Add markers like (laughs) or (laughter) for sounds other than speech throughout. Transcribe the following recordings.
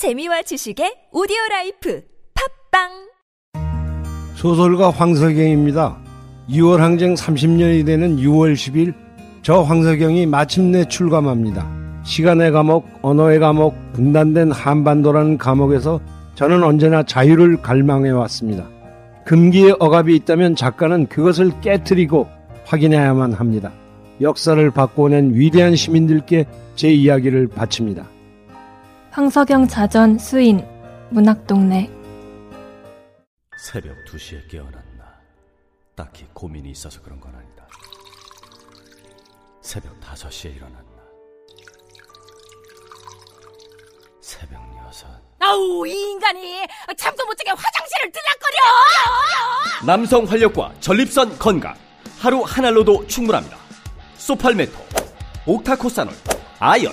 재미와 지식의 오디오 라이프 팟빵 소설가 황석영입니다. 6월 항쟁 30년이 되는 6월 10일 저 황석영이 마침내 출감합니다. 시간의 감옥, 언어의 감옥, 분단된 한반도라는 감옥에서 저는 언제나 자유를 갈망해 왔습니다. 금기의 억압이 있다면 작가는 그것을 깨뜨리고 확인해야만 합니다. 역사를 바꿔낸 위대한 시민들께 제 이야기를 바칩니다. 황석영 자전 수인 문학동네. 새벽 2시에 깨어났나. 딱히 고민이 있어서 그런 건 아니다. 새벽 5시에 일어났나. 새벽 6 아우 이 인간이 잠도 못 자게 화장실을 들락거려! 남성 활력과 전립선 건강. 하루 한 알로도 충분합니다. 소팔메토 옥타코사놀 아연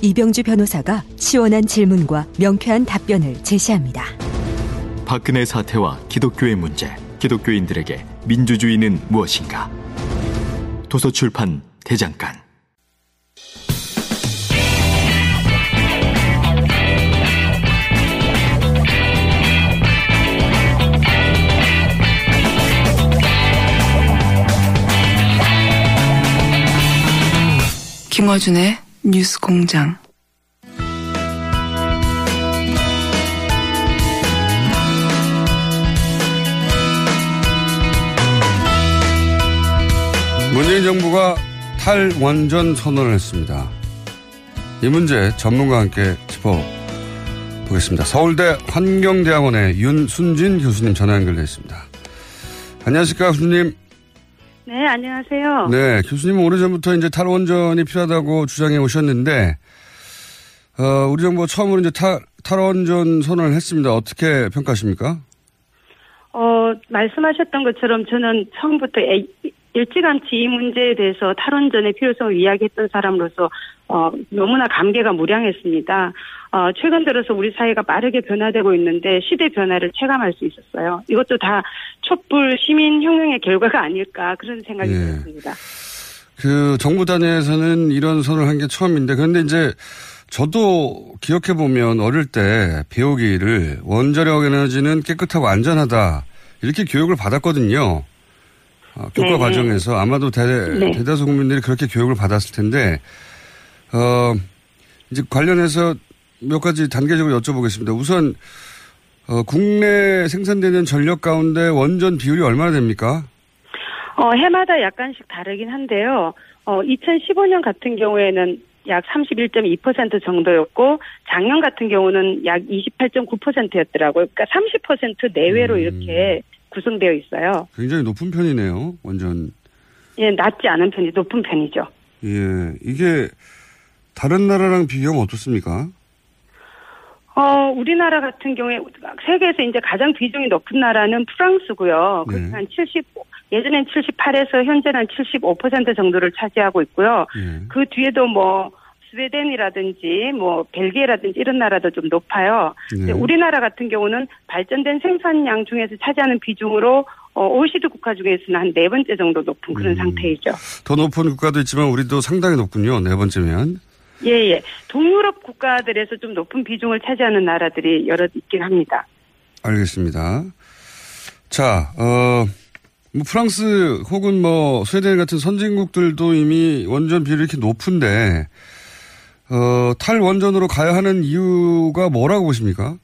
이병주 변호사가 시원한 질문과 명쾌한 답변을 제시합니다. 박근혜 사태와 기독교의 문제, 기독교인들에게 민주주의는 무엇인가? 도서출판 대장간 김어준의 뉴스 공장. 문재인 정부가 탈원전 선언을 했습니다. 이 문제 전문가와 함께 짚어보겠습니다. 서울대 환경대학원의 윤순진 교수님 전화 연결되어 있습니다. 안녕하십니까, 교수님. 네, 안녕하세요. 네, 교수님은 오래전부터 이제 탈원전이 필요하다고 주장해 오셨는데, 어, 우리 정부가 처음으로 이제 탈, 탈원전 선언을 했습니다. 어떻게 평가하십니까? 어, 말씀하셨던 것처럼 저는 처음부터 일찌감치 이 문제에 대해서 탈원전의 필요성을 이야기했던 사람으로서 어, 너무나 감개가 무량했습니다. 어, 최근 들어서 우리 사회가 빠르게 변화되고 있는데 시대 변화를 체감할 수 있었어요. 이것도 다 촛불 시민 혁명의 결과가 아닐까 그런 생각이 예. 들었습니다. 그 정부 단위에서는 이런 선을 한 게 처음인데 그런데 이제 저도 기억해 보면 어릴 때 배우기를 원자력 에너지는 깨끗하고 안전하다 이렇게 교육을 받았거든요. 어, 교과 네 과정에서 아마도 대, 네. 대다수 국민들이 그렇게 교육을 받았을 텐데 어 이제 관련해서 몇 가지 단계적으로 여쭤보겠습니다. 우선 어, 국내 생산되는 전력 가운데 원전 비율이 얼마나 됩니까? 어, 해마다 약간씩 다르긴 한데요. 어, 2015년 같은 경우에는 약 31.2% 정도였고 작년 같은 경우는 약 28.9%였더라고요. 그러니까 30% 내외로 음. 이렇게 구성되어 있어요. 굉장히 높은 편이네요. 완전. 예, 낮지 않은 편이 높은 편이죠. 예, 이게 다른 나라랑 비교하면 어떻습니까? 어, 우리나라 같은 경우에 세계에서 이제 가장 비중이 높은 나라는 프랑스고요. 네. 한 70, 예전엔 78에서 현재는 75% 정도를 차지하고 있고요. 네. 그 뒤에도 뭐 스웨덴이라든지 뭐 벨기에라든지 이런 나라도 좀 높아요. 네. 우리나라 같은 경우는 발전된 생산량 중에서 차지하는 비중으로 어, OECD 국가 중에서는 한 네 번째 정도 높은 그런 음. 상태이죠. 더 높은 국가도 있지만 우리도 상당히 높군요. 네 번째면. 예, 예. 동유럽 국가들에서 좀 높은 비중을 차지하는 나라들이 여러 있긴 합니다. 알겠습니다. 자, 어, 뭐 프랑스 혹은 뭐 스웨덴 같은 선진국들도 이미 원전 비율이 이렇게 높은데 어, 탈원전으로 가야 하는 이유가 뭐라고 보십니까?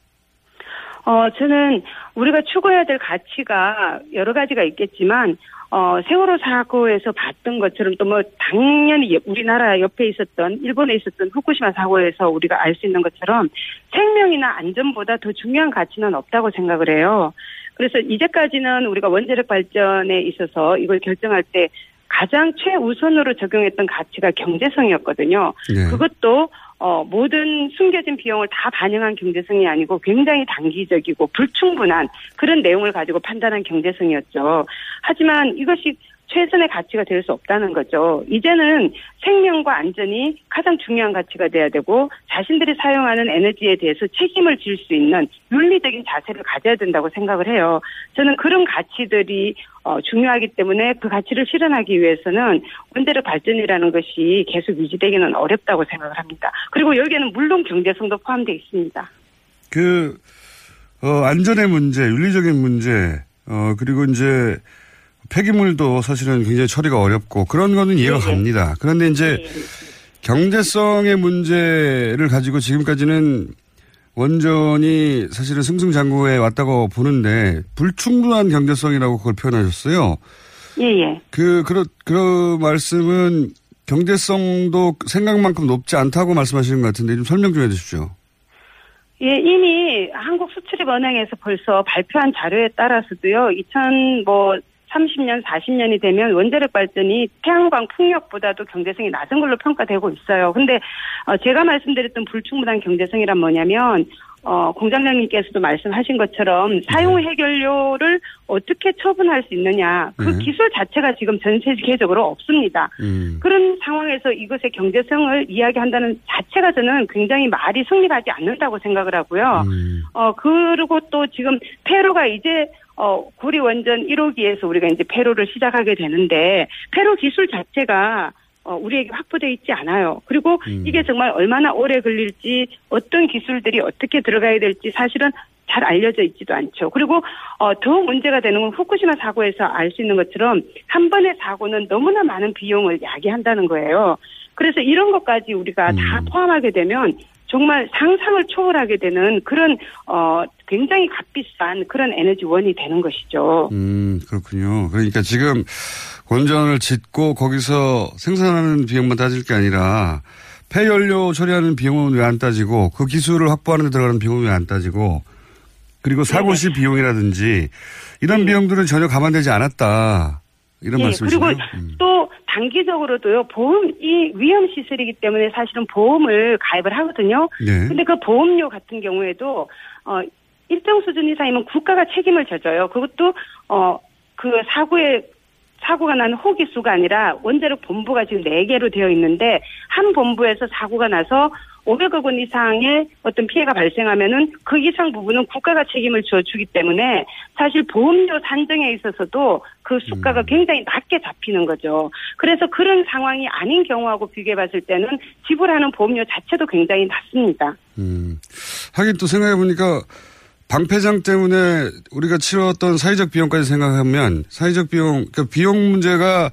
어, 저는 우리가 추구해야 될 가치가 여러 가지가 있겠지만, 어, 세월호 사고에서 봤던 것처럼 또 뭐 당연히 우리나라 옆에 있었던, 일본에 있었던 후쿠시마 사고에서 우리가 알 수 있는 것처럼 생명이나 안전보다 더 중요한 가치는 없다고 생각을 해요. 그래서 이제까지는 우리가 원자력 발전에 있어서 이걸 결정할 때 가장 최우선으로 적용했던 가치가 경제성이었거든요. 네. 그것도 어, 모든 숨겨진 비용을 다 반영한 경제성이 아니고 굉장히 단기적이고 불충분한 그런 내용을 가지고 판단한 경제성이었죠. 하지만 이것이 최선의 가치가 될 수 없다는 거죠. 이제는 생명과 안전이 가장 중요한 가치가 돼야 되고 자신들이 사용하는 에너지에 대해서 책임을 질 수 있는 윤리적인 자세를 가져야 된다고 생각을 해요. 저는 그런 가치들이 어, 중요하기 때문에 그 가치를 실현하기 위해서는 원자력 발전이라는 것이 계속 유지되기는 어렵다고 생각을 합니다. 그리고 여기에는 물론 경제성도 포함되어 있습니다. 그 어, 안전의 문제, 윤리적인 문제, 어, 그리고 이제 폐기물도 사실은 굉장히 처리가 어렵고 그런 거는 이해가 네. 갑니다. 그런데 이제 네. 경제성의 문제를 가지고 지금까지는 원전이 사실은 승승장구해 왔다고 보는데 불충분한 경제성이라고 그걸 표현하셨어요. 예, 예. 그, 그런, 그런 말씀은 경제성도 생각만큼 높지 않다고 말씀하시는 것 같은데 좀 설명 좀 해 주십시오. 예, 이미 한국 수출입은행에서 벌써 발표한 자료에 따라서도요, 2000, 뭐, 30년, 40년이 되면 원자력 발전이 태양광 풍력보다도 경제성이 낮은 걸로 평가되고 있어요. 근데 어, 제가 말씀드렸던 불충분한 경제성이란 뭐냐면 어, 공장장님께서도 말씀하신 것처럼 사용 네. 해결료를 어떻게 처분할 수 있느냐. 그 네. 기술 자체가 지금 전 세계적으로 없습니다. 음. 그런 상황에서 이것의 경제성을 이야기한다는 자체가 저는 굉장히 말이 성립하지 않는다고 생각을 하고요. 음. 어, 그리고 또 지금 페루가 이제 어, 구리 원전 1호기에서 우리가 이제 폐로를 시작하게 되는데 폐로 기술 자체가 어, 우리에게 확보돼 있지 않아요. 그리고 음. 이게 정말 얼마나 오래 걸릴지 어떤 기술들이 어떻게 들어가야 될지 사실은 잘 알려져 있지도 않죠. 그리고 어, 더 문제가 되는 건 후쿠시마 사고에서 알 수 있는 것처럼 한 번의 사고는 너무나 많은 비용을 야기한다는 거예요. 그래서 이런 것까지 우리가 음. 다 포함하게 되면 정말 상상을 초월하게 되는 그런 어 굉장히 값비싼 그런 에너지원이 되는 것이죠. 음 그렇군요. 그러니까 지금 원전을 짓고 거기서 생산하는 비용만 따질 게 아니라 폐연료 처리하는 비용은 왜 안 따지고 그 기술을 확보하는 데 들어가는 비용은 왜 안 따지고 그리고 사고 시 비용이라든지 이런 네. 비용들은 전혀 감안되지 않았다. 이런 네, 말씀이시죠. 그리고 음. 또 단기적으로도요, 보험 이 위험 시설이기 때문에 사실은 보험을 가입을 하거든요. 네. 근데 그 보험료 같은 경우에도, 어, 일정 수준 이상이면 국가가 책임을 져줘요. 그것도, 어, 그 사고에 사고가 난 호기수가 아니라 원자력 본부가 지금 4개로 되어 있는데 한 본부에서 사고가 나서 500억 원 이상의 어떤 피해가 발생하면은 그 이상 부분은 국가가 책임을 져주기 때문에 사실 보험료 산정에 있어서도 그 수가가 음. 굉장히 낮게 잡히는 거죠. 그래서 그런 상황이 아닌 경우하고 비교해 봤을 때는 지불하는 보험료 자체도 굉장히 낮습니다. 음. 하긴 또 생각해 보니까 방패장 때문에 우리가 치렀던 사회적 비용까지 생각하면 사회적 비용, 그러니까 비용 문제가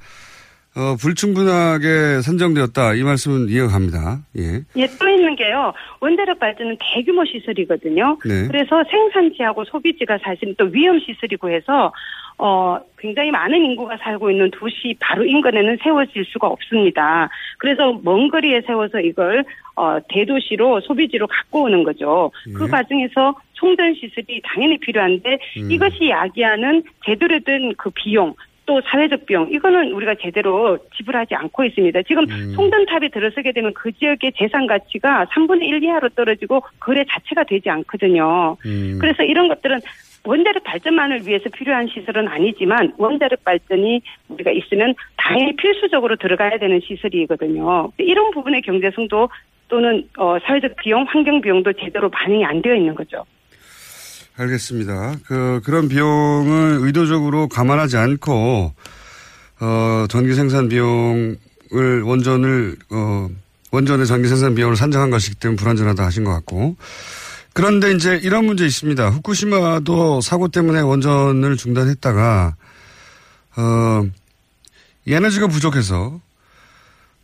어, 불충분하게 산정되었다. 이 말씀은 이해가 갑니다. 예. 예, 또 있는 게요. 원자력 발전은 대규모 시설이거든요. 네. 그래서 생산지하고 소비지가 사실 또 위험 시설이고 해서 어, 굉장히 많은 인구가 살고 있는 도시 바로 인근에는 세워질 수가 없습니다. 그래서 먼 거리에 세워서 이걸 어, 대도시로 소비지로 갖고 오는 거죠. 그 예. 그 과정에서 송전 시설이 당연히 필요한데 음. 이것이 야기하는 제대로 된 그 비용 또 사회적 비용 이거는 우리가 제대로 지불하지 않고 있습니다. 지금 음. 송전탑이 들어서게 되면 그 지역의 재산 가치가 3분의 1 이하로 떨어지고 거래 자체가 되지 않거든요. 음. 그래서 이런 것들은 원자력 발전만을 위해서 필요한 시설은 아니지만 원자력 발전이 우리가 있으면 당연히 필수적으로 들어가야 되는 시설이거든요. 이런 부분의 경제성도 또는 어, 사회적 비용, 환경 비용도 제대로 반영이 안 되어 있는 거죠. 알겠습니다. 그, 그런 비용을 의도적으로 감안하지 않고, 어, 전기 생산 비용을, 원전을, 어, 원전의 전기 생산 비용을 산정한 것이기 때문에 불안전하다 하신 것 같고. 그런데 이제 이런 문제 있습니다. 후쿠시마도 사고 때문에 원전을 중단했다가, 어, 에너지가 부족해서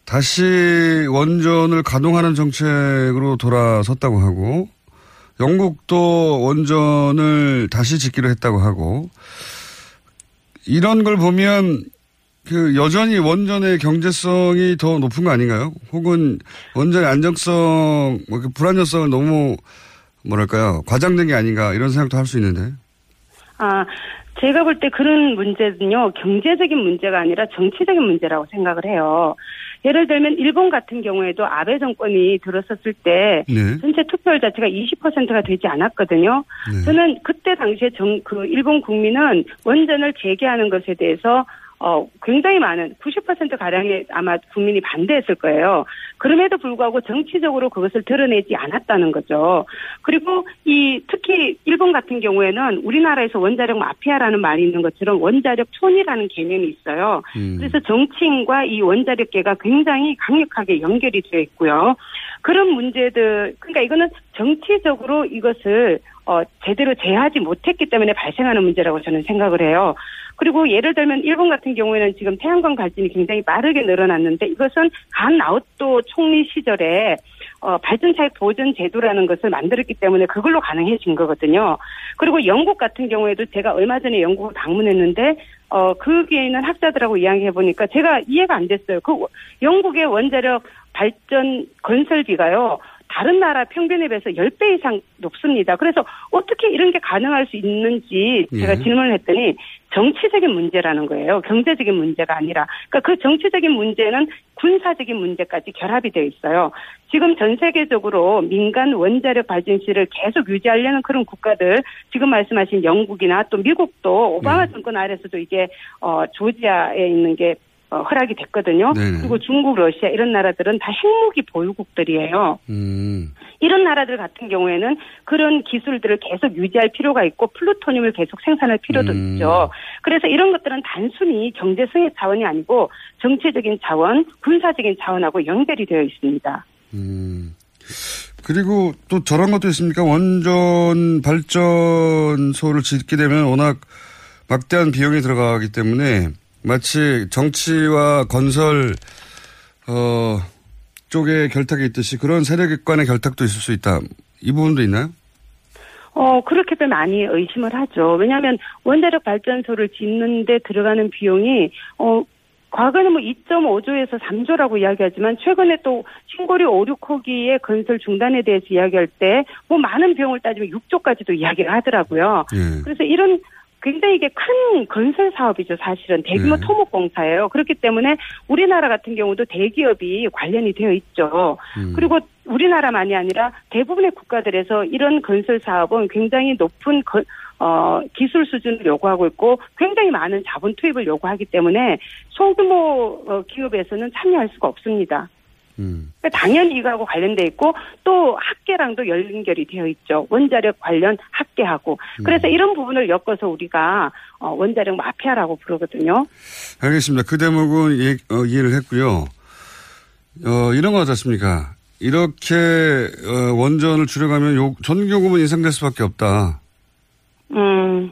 다시 원전을 가동하는 정책으로 돌아섰다고 하고, 영국도 원전을 다시 짓기로 했다고 하고 이런 걸 보면 그 여전히 원전의 경제성이 더 높은 거 아닌가요? 혹은 원전의 안정성, 뭐그 불안정성을 너무 뭐랄까요 과장된 게 아닌가 이런 생각도 할 수 있는데. 아 제가 볼 때 그런 문제는요 경제적인 문제가 아니라 정치적인 문제라고 생각을 해요. 예를 들면 일본 같은 경우에도 아베 정권이 들어섰을 때 네. 전체 투표율 자체가 20%가 되지 않았거든요. 네. 저는 그때 당시에 정, 그 일본 국민은 원전을 재개하는 것에 대해서 어, 굉장히 많은 90% 가량의 아마 국민이 반대했을 거예요. 그럼에도 불구하고 정치적으로 그것을 드러내지 않았다는 거죠. 그리고 이 특히 일본 같은 경우에는 우리나라에서 원자력 마피아라는 말이 있는 것처럼 원자력 촌이라는 개념이 있어요. 음. 그래서 정치인과 이 원자력계가 굉장히 강력하게 연결이 되어 있고요. 그런 문제들 그러니까 이거는 정치적으로 이것을 어 제대로 제하지 못했기 때문에 발생하는 문제라고 저는 생각을 해요. 그리고 예를 들면 일본 같은 경우에는 지금 태양광 발전이 굉장히 빠르게 늘어났는데 이것은 간 아웃도 총리 시절에 어, 발전 차익 보전 제도라는 것을 만들었기 때문에 그걸로 가능해진 거거든요. 그리고 영국 같은 경우에도 제가 얼마 전에 영국을 방문했는데 어, 거기에 있는 학자들하고 이야기해 보니까 제가 이해가 안 됐어요. 그 영국의 원자력 발전 건설비가요. 다른 나라 평균에 비해서 10배 이상 높습니다. 그래서 어떻게 이런 게 가능할 수 있는지 제가 예. 질문을 했더니 정치적인 문제라는 거예요. 경제적인 문제가 아니라. 그러니까 그 정치적인 문제는 군사적인 문제까지 결합이 되어 있어요. 지금 전 세계적으로 민간 원자력 발전실을 계속 유지하려는 그런 국가들 지금 말씀하신 영국이나 또 미국도 오바마 정권 아래서도 이게 어 조지아에 있는 게 어, 허락이 됐거든요. 네네. 그리고 중국, 러시아 이런 나라들은 다 핵무기 보유국들이에요. 음. 이런 나라들 같은 경우에는 그런 기술들을 계속 유지할 필요가 있고 플루토늄을 계속 생산할 필요도 음. 있죠. 그래서 이런 것들은 단순히 경제성의 자원이 아니고 정치적인 자원, 군사적인 자원하고 연결이 되어 있습니다. 음. 그리고 또 저런 것도 있습니까? 원전 발전소를 짓게 되면 워낙 막대한 비용이 들어가기 때문에 마치 정치와 건설 어 쪽에 결탁이 있듯이 그런 세력 간의 결탁도 있을 수 있다. 이 부분도 있나요? 어, 그렇게들 많이 의심을 하죠. 왜냐하면 원자력 발전소를 짓는데 들어가는 비용이, 어, 과거에는 뭐 2.5조에서 3조라고 이야기하지만 최근에 또 신고리 5, 6호기의 건설 중단에 대해서 이야기할 때 뭐 많은 비용을 따지면 6조까지도 이야기를 하더라고요. 예. 그래서 이런 굉장히 이게 큰 건설 사업이죠, 사실은. 대규모 네. 토목 공사예요. 그렇기 때문에 우리나라 같은 경우도 대기업이 관련이 되어 있죠. 음. 그리고 우리나라만이 아니라 대부분의 국가들에서 이런 건설 사업은 굉장히 높은 거- 어, 기술 수준을 요구하고 있고 굉장히 많은 자본 투입을 요구하기 때문에 소규모 어, 기업에서는 참여할 수가 없습니다. 음. 그러니까 당연히 이거하고 관련돼 있고 또 학계랑도 연결이 되어 있죠. 원자력 관련 학계하고. 그래서 이런 부분을 엮어서 우리가 어, 원자력 마피아라고 부르거든요. 알겠습니다. 그 대목은 예, 어, 이해를 했고요. 어, 이런 거 어떻습니까? 이렇게 어, 원전을 줄여가면 요, 전기요금은 인상될 수밖에 없다. 음.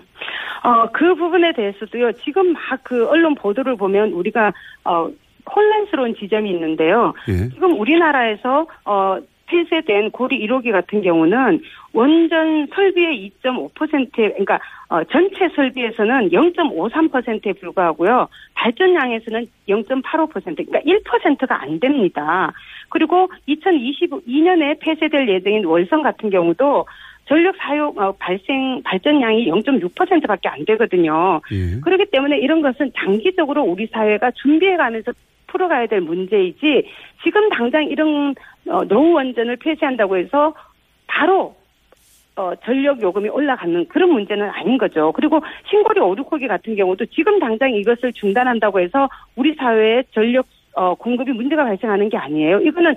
어, 그 부분에 대해서도요, 지금 막 그 언론 보도를 보면 우리가, 어, 혼란스러운 지점이 있는데요. 예. 지금 우리나라에서, 어, 폐쇄된 고리 1호기 같은 경우는 원전 설비의 2.5%, 그러니까, 어, 전체 설비에서는 0.53%에 불과하고요. 발전량에서는 0.85%, 그러니까 1%가 안 됩니다. 그리고 2022년에 폐쇄될 예정인 월성 같은 경우도 전력 사용 어, 발생 발전량이 0.6%밖에 안 되거든요. 예. 그렇기 때문에 이런 것은 장기적으로 우리 사회가 준비해가면서 풀어가야 될 문제이지 지금 당장 이런 어, 노후 원전을 폐쇄한다고 해서 바로 어, 전력 요금이 올라가는 그런 문제는 아닌 거죠. 그리고 신고리 오류코기 같은 경우도 지금 당장 이것을 중단한다고 해서 우리 사회에 전력 어, 공급이 문제가 발생하는 게 아니에요. 이거는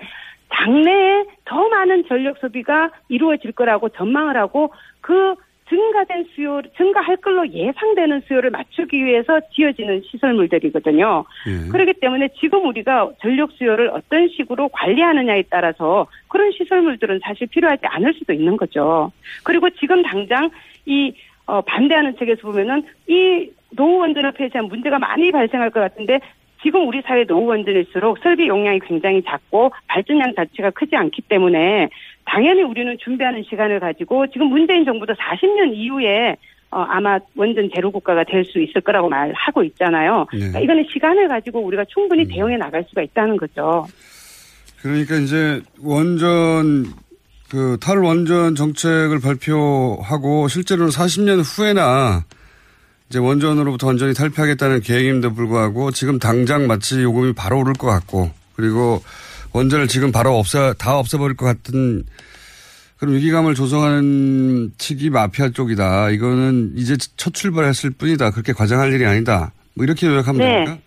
장래에 더 많은 전력 소비가 이루어질 거라고 전망을 하고 그 증가된 수요, 증가할 걸로 예상되는 수요를 맞추기 위해서 지어지는 시설물들이거든요. 예. 그렇기 때문에 지금 우리가 전력 수요를 어떤 식으로 관리하느냐에 따라서 그런 시설물들은 사실 필요하지 않을 수도 있는 거죠. 그리고 지금 당장 이 어, 반대하는 측에서 보면은 이 노후 원전을 폐쇄한 문제가 많이 발생할 것 같은데 지금 우리 사회 노후 원전일수록 설비 용량이 굉장히 작고 발전량 자체가 크지 않기 때문에 당연히 우리는 준비하는 시간을 가지고 지금 문재인 정부도 40년 이후에 어, 아마 원전 제로 국가가 될 수 있을 거라고 말하고 있잖아요. 네. 그러니까 이거는 시간을 가지고 우리가 충분히 대응해 나갈 수가 있다는 거죠. 그러니까 이제 원전 그 탈원전 정책을 발표하고 실제로는 40년 후에나 이제 원전으로부터 완전히 탈피하겠다는 계획임에도 불구하고 지금 당장 마치 요금이 바로 오를 것 같고 그리고 원전을 지금 바로 없애, 다 없애버릴 것 같은 그런 위기감을 조성하는 측이 마피아 쪽이다. 이거는 이제 첫 출발했을 뿐이다. 그렇게 과장할 일이 아니다. 뭐 이렇게 요약하면 네. 됩니까?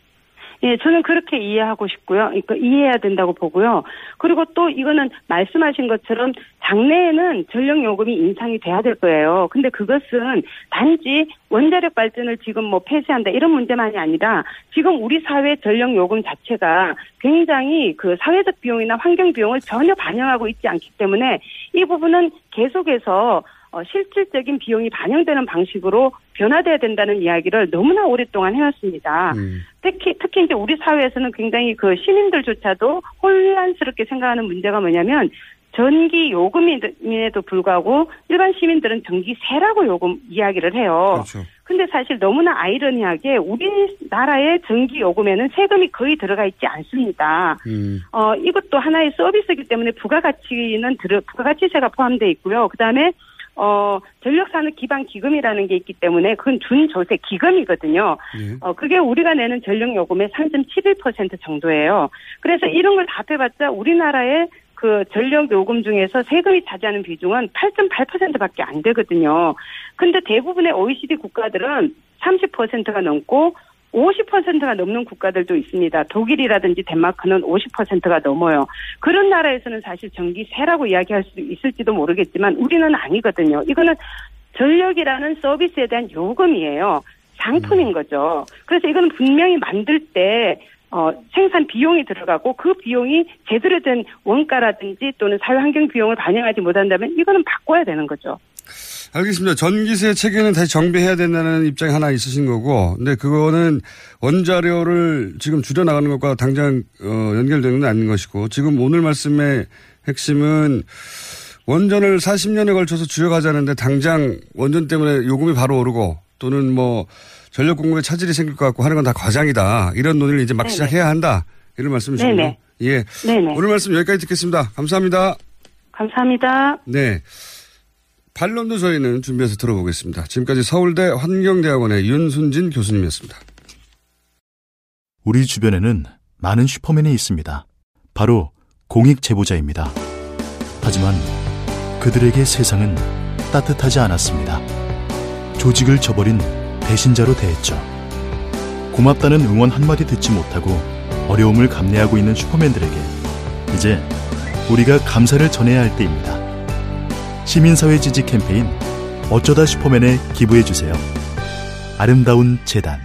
예, 저는 그렇게 이해하고 싶고요. 그러니까 이해해야 된다고 보고요. 그리고 또 이거는 말씀하신 것처럼 장래에는 전력 요금이 인상이 돼야 될 거예요. 근데 그것은 단지 원자력 발전을 지금 뭐 폐쇄한다 이런 문제만이 아니라 지금 우리 사회 전력 요금 자체가 굉장히 그 사회적 비용이나 환경 비용을 전혀 반영하고 있지 않기 때문에 이 부분은 계속해서 어, 실질적인 비용이 반영되는 방식으로 변화돼야 된다는 이야기를 너무나 오랫동안 해왔습니다. 음. 특히 특히 이제 우리 사회에서는 굉장히 그 시민들조차도 혼란스럽게 생각하는 문제가 뭐냐면 전기 요금임에도 불구하고 일반 시민들은 전기세라고 요금 이야기를 해요. 그렇죠. 근데 사실 너무나 아이러니하게 우리나라의 전기 요금에는 세금이 거의 들어가 있지 않습니다. 음. 어, 이것도 하나의 서비스이기 때문에 부가가치는 들어, 부가가치세가 포함되어 있고요. 그 다음에, 어, 전력산업 기반 기금이라는 게 있기 때문에 그건 준조세 기금이거든요. 예. 어, 그게 우리가 내는 전력 요금의 3.71% 정도예요. 그래서 이런 걸 다 합해봤자 우리나라의 그 전력 요금 중에서 세금이 차지하는 비중은 8.8%밖에 안 되거든요. 근데 대부분의 OECD 국가들은 30%가 넘고 50%가 넘는 국가들도 있습니다. 독일이라든지 덴마크는 50%가 넘어요. 그런 나라에서는 사실 전기세라고 이야기할 수 있을지도 모르겠지만 우리는 아니거든요. 이거는 전력이라는 서비스에 대한 요금이에요. 상품인 거죠. 그래서 이거는 분명히 만들 때 어, 생산 비용이 들어가고 그 비용이 제대로 된 원가라든지 또는 사회 환경 비용을 반영하지 못한다면 이거는 바꿔야 되는 거죠. 알겠습니다. 전기세 체계는 다시 정비해야 된다는 입장이 하나 있으신 거고, 근데 그거는 원자료를 지금 줄여나가는 것과 당장 어, 연결되는 건 아닌 것이고, 지금 오늘 말씀의 핵심은 원전을 40년에 걸쳐서 줄여가자는데 당장 원전 때문에 요금이 바로 오르고 또는 뭐 전력 공급에 차질이 생길 것 같고 하는 건 다 과장이다. 이런 논의를 이제 막 네네. 시작해야 한다. 이런 말씀이시군요. 네네. 예. 네네. 오늘 말씀 여기까지 듣겠습니다. 감사합니다. 감사합니다. 네. 반론도 저희는 준비해서 들어보겠습니다. 지금까지 서울대 환경대학원의 윤순진 교수님이었습니다. 우리 주변에는 많은 슈퍼맨이 있습니다. 바로 공익 제보자입니다. 하지만 그들에게 세상은 따뜻하지 않았습니다. 조직을 저버린 배신자로 대했죠. 고맙다는 응원 한마디 듣지 못하고 어려움을 감내하고 있는 슈퍼맨들에게 이제 우리가 감사를 전해야 할 때입니다. 시민사회 지지 캠페인 어쩌다 슈퍼맨에 기부해 주세요. 아름다운 재단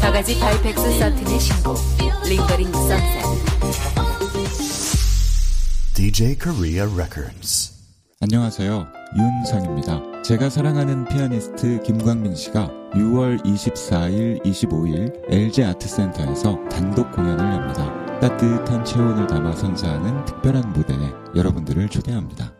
바가지 바이펙스 사틴의 신곡 Lingering Sunset DJ Korea Records. 안녕하세요. 윤상입니다. 제가 사랑하는 피아니스트 김광민 씨가 6월 24일, 25일 LG 아트센터에서 단독 공연을 엽니다. 따뜻한 체온을 담아 선사하는 특별한 무대에 여러분들을 초대합니다.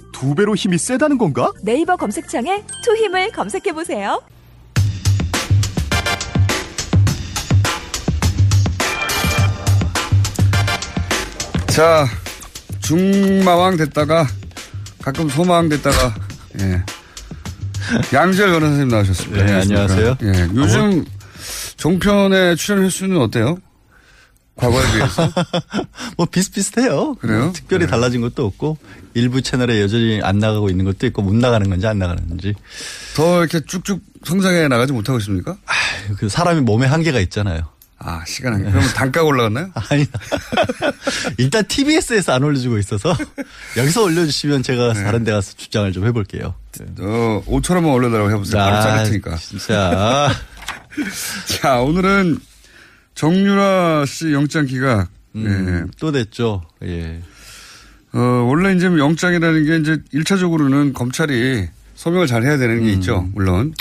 두 배로 힘이 세다는 건가? 네이버 검색창에 투 힘을 검색해 보세요. 자, 중마왕 됐다가 가끔 소마왕 됐다가 예. 양지열 변호사님 나오셨습니다. 네, 안녕하세요. 예. 요즘 종편의 출연 횟수는 어때요? 과거에 비해서? (laughs) 뭐 비슷비슷해요. 그래요? 뭐 특별히 달라진 것도 없고 일부 채널에 여전히 안 나가고 있는 것도 있고 못 나가는 건지 안 나가는 건지. 더 이렇게 쭉쭉 성장해 나가지 못하고 있습니까? 그 사람이 몸에 한계가 있잖아요. 아, 시간 한계. 그러면 단가가 올라갔나요? (laughs) 아니. 일단 TBS에서 안 올려주고 있어서 (laughs) 여기서 올려주시면 제가 네. 다른 데 가서 주장을 좀 해볼게요. 어, 5천 원만 올려달라고 해보세요. 바로 아, 자를 테니까. 진짜. 자, 오늘은 정유라 씨 영장 기각. 음, 예. 또 됐죠. 예. 어, 원래 이제 영장이라는 게 이제 1차적으로는 검찰이 소명을 잘 해야 되는 게 있죠, 물론.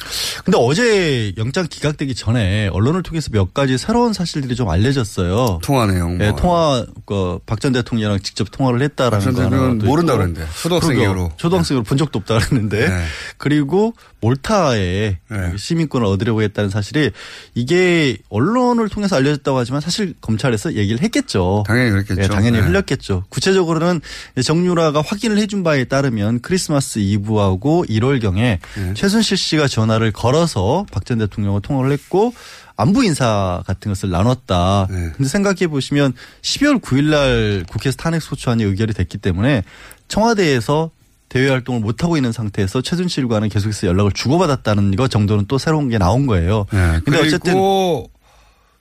근데 어제 영장 기각되기 전에 언론을 통해서 몇 가지 새로운 사실들이 좀 알려졌어요. 통화 내용. 네, 뭐. 통화 그박전 대통령이랑 직접 통화를 했다라는 박거전 하나. 대통령은 모른다 그랬는데. 초등학생으로. 초등학생으로 본 적도 없다 그랬는데. 네. 그리고 몰타에 네. 시민권을 얻으려고 했다는 사실이 이게 언론을 통해서 알려졌다고 하지만 사실 검찰에서 얘기를 했겠죠. 당연히 그랬겠죠. 네, 당연히 네. 흘렸겠죠. 구체적으로는 정유라가 확인을 해준 바에 따르면 크리스마스 이브하고 1월경에 네. 최순실 씨가 전화를 걸어서 박 전 대통령과 통화를 했고 안부 인사 같은 것을 나눴다. 네. 근데 생각해 보시면 12월 9일 날 국회에서 탄핵 소추안이 의결이 됐기 때문에 청와대에서 대외 활동을 못 하고 있는 상태에서 최순실과는 계속해서 연락을 주고받았다는 것 정도는 또 새로운 게 나온 거예요. 네. 근데 어쨌든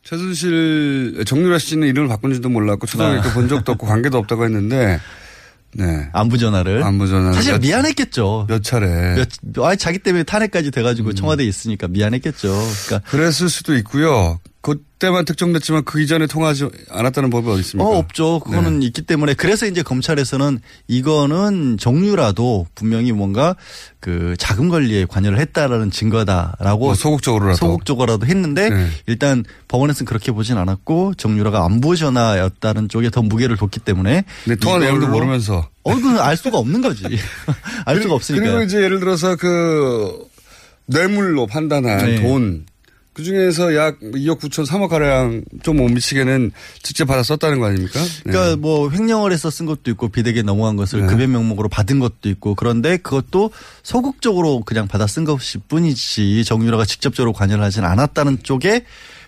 최순실 정유라 씨는 이름을 바꾼 줄도 몰랐고 초등학교 아. 본 적도 없고 관계도 없다고 했는데 네. 안부 전화를 안부 전화 사실 미안했겠죠. 몇 차례. 몇, 아 자기 때문에 탄핵까지 음. 돼가지고 청와대에 있으니까 미안했겠죠. 그러니까 그랬을 수도 있고요. 그때만 특정됐지만 그 이전에 통하지 않았다는 법이 어디 있습니까? 어, 없죠. 그거는 있기 때문에 그래서 이제 검찰에서는 이거는 정유라도 분명히 뭔가 그 자금 관리에 관여를 했다라는 증거다라고 뭐 소극적으로라도. 소극적으로라도 했는데 네. 일단 법원에서는 그렇게 보진 않았고 정유라가 안부 전화였다는 쪽에 더 무게를 뒀기 때문에 네, 통화 내용도 모르면서. 어, 그건 알 수가 없는 거지. (laughs) 알 수가 없으니까. 그리고 이제 예를 들어서 그 뇌물로 판단한 네. 돈. 그 중에서 약 2억 9천 3억 가량 좀 못 미치게는 직접 받아 썼다는 거 아닙니까? 네. 그러니까 뭐 횡령을 해서 쓴 것도 있고 비대기에 넘어간 것을 네. 급여 명목으로 받은 것도 있고 그런데 그것도 소극적으로 그냥 받아 쓴 것일 뿐이지 정유라가 직접적으로 관여를 하진 않았다는 쪽에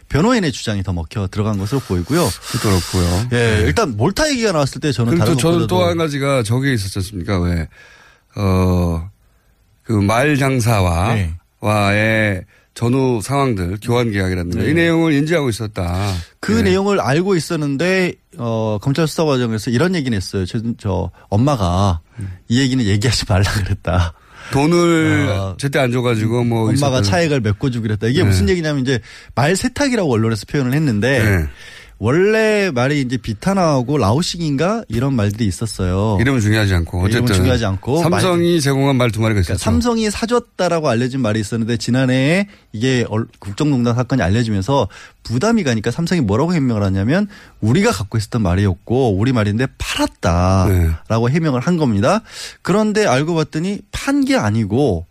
변호인의 주장이 더 먹혀 들어간 것으로 보이고요. 그렇고요. 예, 일단 몰타 얘기가 나왔을 때 저는 다른 또 저는 또 한 가지가 저게 있었지 않습니까? 왜, 어, 그 말 장사와, 네. 와의 전후 상황들, 교환 계약이라든가 네. 이 내용을 인지하고 있었다. 그 네. 내용을 알고 있었는데 어 검찰 수사 과정에서 이런 얘기는 했어요. 저, 저 엄마가 이 얘기는 얘기하지 말라 그랬다. 돈을 어, 제때 안 줘가지고 뭐. 엄마가 있었다는- 차액을 메꿔주기로 했다. 이게 네. 무슨 얘기냐면 이제 말 세탁이라고 언론에서 표현을 했는데 네. 원래 말이 이제 비타나하고 라오싱인가 이런 말들이 있었어요. 이름은 중요하지 않고. 어쨌든. 이름은 중요하지 않고 삼성이 제공한 말 두 마리가 있었죠. 그러니까 삼성이 사줬다라고 알려진 말이 있었는데 지난해에 이게 얼- 국정농단 사건이 알려지면서 부담이 가니까 삼성이 뭐라고 해명을 하냐면 우리가 갖고 있었던 말이었고 우리 말인데 팔았다라고 네. 해명을 한 겁니다. 그런데 알고 봤더니 판 게 아니고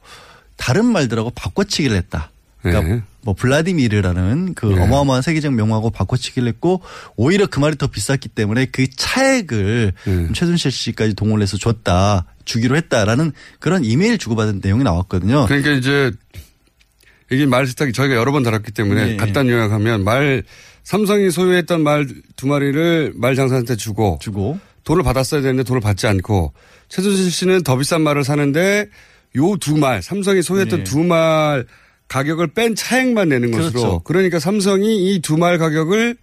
다른 말들하고 바꿔치기를 했다. 그러니까 네. 뭐 블라디미르라는 그 네. 어마어마한 세계적 명하고 바꿔치기를 했고 오히려 그 말이 더 비쌌기 때문에 그 차액을 네. 최순실 씨까지 동원을 해서 줬다 주기로 했다라는 그런 이메일 주고받은 내용이 나왔거든요. 그러니까 이제 이게 말 세탁이 저희가 여러 번 다뤘기 때문에 네. 간단 요약하면 말 삼성이 소유했던 말 두 마리를 말 장사한테 주고 주고 돈을 받았어야 되는데 돈을 받지 않고 최순실 씨는 더 비싼 말을 사는데 요 두 말 삼성이 소유했던 네. 두말 가격을 뺀 차액만 내는 것으로 그렇죠. 그러니까 삼성이 이 두 말 가격을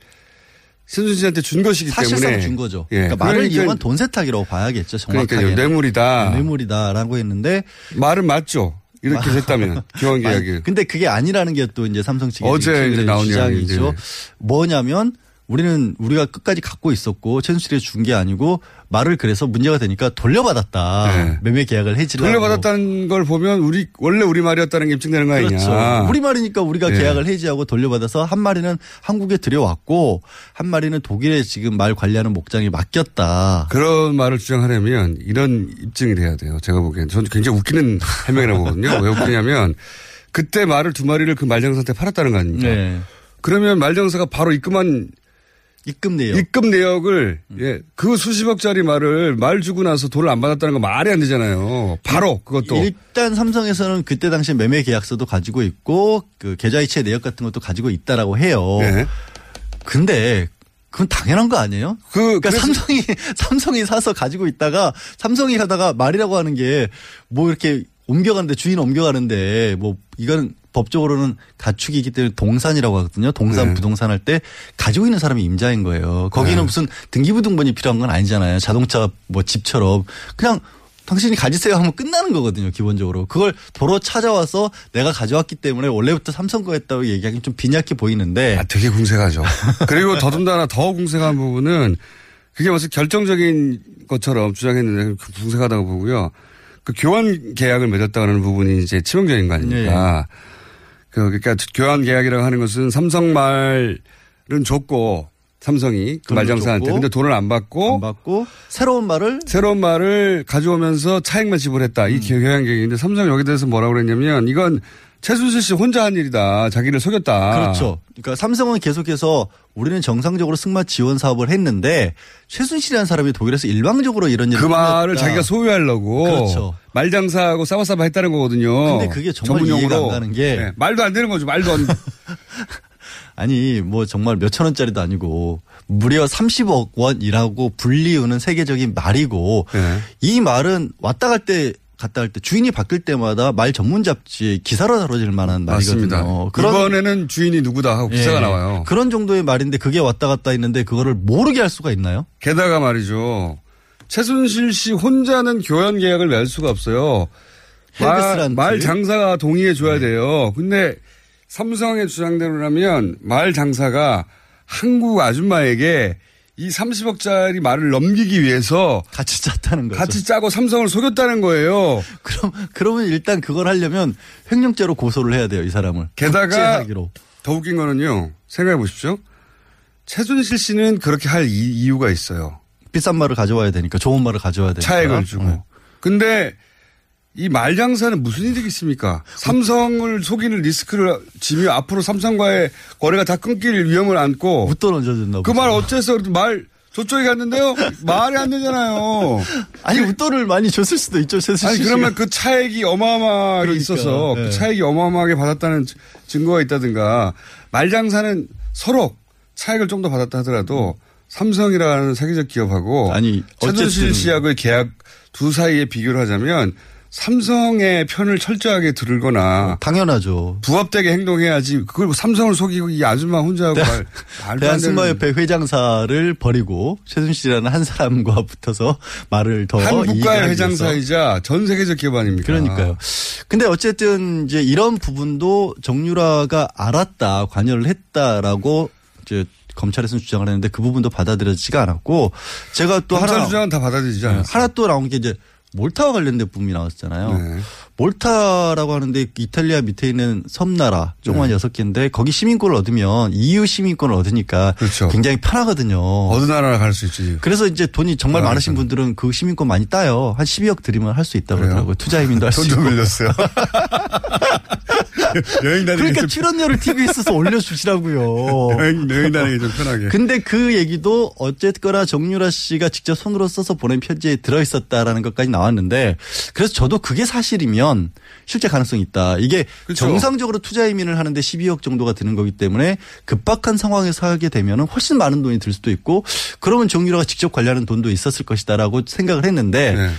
최순실 씨한테 준 것이기 사실상 때문에 준 거죠. 예. 그러니까 말을 그러니까 이용한 돈 세탁이라고 봐야겠죠. 정확하게. 그러니까요. 뇌물이다. 뇌물이다라고 했는데 말은 맞죠. 이렇게 됐다면 (laughs) 교환 계약이. 근데 그게 아니라는 게 또 이제 삼성 측의 어제 이제 나온 주장이죠. 이야기인데. 뭐냐면 우리는 우리가 끝까지 갖고 있었고 최순실이 준 게 아니고 말을 그래서 문제가 되니까 돌려받았다. 네. 매매 계약을 해지라고. 돌려받았다는 걸 보면 우리 원래 우리 말이었다는 게 입증되는 거 아니냐. 그렇죠. 우리 말이니까 우리가 예. 계약을 해지하고 돌려받아서 한 마리는 한국에 들여왔고 한 마리는 독일에 지금 말 관리하는 목장에 맡겼다. 그런 말을 주장하려면 이런 입증이 돼야 돼요. 제가 보기엔. 저는 굉장히 웃기는 해명이라고 보거든요. 왜 웃기냐면 그때 말을 두 마리를 그 말장사한테 팔았다는 거 아닙니까? 네. 그러면 말장사가 바로 입금한 입금 내역. 입금 내역을 음. 예, 그 수십억짜리 말을 말 주고 나서 돈을 안 받았다는 거 말이 안 되잖아요. 바로 그것도 일단 삼성에서는 그때 당시 매매 계약서도 가지고 있고 그 계좌 이체 내역 같은 것도 가지고 있다라고 해요. 네. 근데 그건 당연한 거 아니에요? 그 그러니까 그래서- 삼성이 (laughs) 삼성이 사서 가지고 있다가 삼성이 하다가 말이라고 하는 게 뭐 이렇게 옮겨가는데 주인 옮겨가는데 뭐 이거는 법적으로는 가축이기 때문에 동산이라고 하거든요. 동산 네. 부동산 할 때 가지고 있는 사람이 임자인 거예요. 거기는 네. 무슨 등기부등본이 필요한 건 아니잖아요. 자동차 뭐 집처럼 그냥 당신이 가지세요 하면 끝나는 거거든요. 기본적으로 그걸 도로 찾아와서 내가 가져왔기 때문에 원래부터 삼성 거였다고 얘기하기는 좀 빈약해 보이는데 아, 되게 궁색하죠. 그리고 더군다나 더 궁색한 부분은 그게 무슨 결정적인 것처럼 주장했는데 그 궁색하다고 보고요. 그 교환 계약을 맺었다는 부분이 이제 치명적인 거 아닙니까? 그, 그러니까 교환 계약이라고 하는 것은 삼성 말은 줬고 삼성이 그 말장사한테 근데 돈을 안 받고 안 받고 새로운 말을 새로운 말을 가져오면서 차액만 지불했다. 음. 이 교환 계약인데 삼성 여기 대해서 뭐라고 그랬냐면 이건 최순실 씨 혼자 한 일이다. 자기를 속였다. 그렇죠. 그러니까 삼성은 계속해서 우리는 정상적으로 승마 지원 사업을 했는데 최순실이라는 사람이 독일에서 일방적으로 이런 일을 그 말을 꾸몄다. 자기가 소유하려고 그렇죠. 말장사하고 싸워싸워 했다는 거거든요. 근데 그게 정말. 이해가 안 가는 게 네, 말도 안 되는 거죠. 말도 안 (laughs) 아니 뭐 정말 몇천 원짜리도 아니고 무려 30억 원이라고 불리우는 세계적인 말이고 네. 이 말은 왔다 갈때 갔다 갈때 주인이 바뀔 때마다 말 전문 잡지에 기사로 다뤄질 만한 맞습니다. 말이거든요. 이번에는 주인이 누구다 하고 기사가 예. 나와요. 그런 정도의 말인데 그게 왔다 갔다 했는데 그거를 모르게 할 수가 있나요? 게다가 말이죠. 최순실 씨 혼자는 교환 계약을 맺을 수가 없어요. 말. 말 장사가 동의해 줘야 돼요. 근데 삼성의 주장대로라면 말 장사가 한국 아줌마에게 이 30억짜리 말을 넘기기 위해서 같이 짰다는 거죠. 같이 짜고 삼성을 속였다는 거예요. 그럼 그러면 일단 그걸 하려면 횡령죄로 고소를 해야 돼요, 이 사람을. 게다가 국제사기로. 더 웃긴 거는요. 생각해 보십시오. 최순실 씨는 그렇게 할 이, 이유가 있어요. 비싼 말을 가져와야 되니까 좋은 말을 가져와야 되니까. 차액을 주고. 네. 근데 이 말장사는 무슨 일이 있습니까? 삼성을 속이는 리스크를 지며 앞으로 삼성과의 거래가 다 끊길 위험을 안고 웃돈 얹어준다. 그말 어째서 말 저쪽에 갔는데요? 말이 안 되잖아요. 아니 웃돈을 많이 줬을 수도 있죠, 최순실 아니. 그러면 그 차액이 어마어마하게 그러니까, 있어서 네. 그 차액이 어마어마하게 받았다는 증거가 있다든가 말장사는 서로 차액을 좀 더 받았다 하더라도 삼성이라는 세계적 기업하고 아니, 최순실. 씨하고의 계약 두 사이에 비교를 하자면 삼성의 편을 철저하게 들거나 당연하죠. 부합되게 행동해야지 그걸 삼성을 속이고 이 아줌마 혼자 하고 되는 대한승마협회 회장사를 버리고 최순실이라는 한 사람과 붙어서 말을 더한 이익을 국가의 하기 회장사이자 전 세계적 기업 아닙니까? 그러니까요. 근데 어쨌든 이제 이런 부분도 정유라가 알았다, 관여를 했다라고 이제 검찰에서는 주장을 했는데 그 부분도 받아들여지지가 않았고 제가 또 검찰 하나 주장은 다 받아들이지 네, 않았어요. 하나 또 나온 게 이제 몰타와 관련된 부분이 나왔잖아요. 네. 몰타라고 하는데 이탈리아 밑에 있는 섬나라 조그만 네. 여섯 개인데 거기 시민권을 얻으면 EU 시민권을 얻으니까 그렇죠. 굉장히 편하거든요. 어느 나라 갈수 있지. 그래서 이제 돈이 정말 아, 많으신 분들은 그 시민권 많이 따요. 한 12억 드리면 할 수 있다고 그래요? 그러더라고요. 투자이민도 할 (laughs) 수 돈좀 있고. 빌렸어요. (laughs) 여행 다니기 그러니까 좀, 출연료를 TV에서 올려주시라고요. (laughs) 여행, 여행 다니기 좀 편하게. 근데 그 얘기도 어쨌거나 정유라 씨가 직접 손으로 써서 보낸 편지에 들어있었다라는 것까지 나왔는데 그래서 저도 그게 사실이면 실제 가능성이 있다. 이게 그렇죠. 정상적으로 투자 이민을 하는데 12억 정도가 드는 거기 때문에 급박한 상황에서 하게 되면 훨씬 많은 돈이 들 수도 있고 그러면 정유라가 직접 관리하는 돈도 있었을 것이다라고 생각을 했는데 네.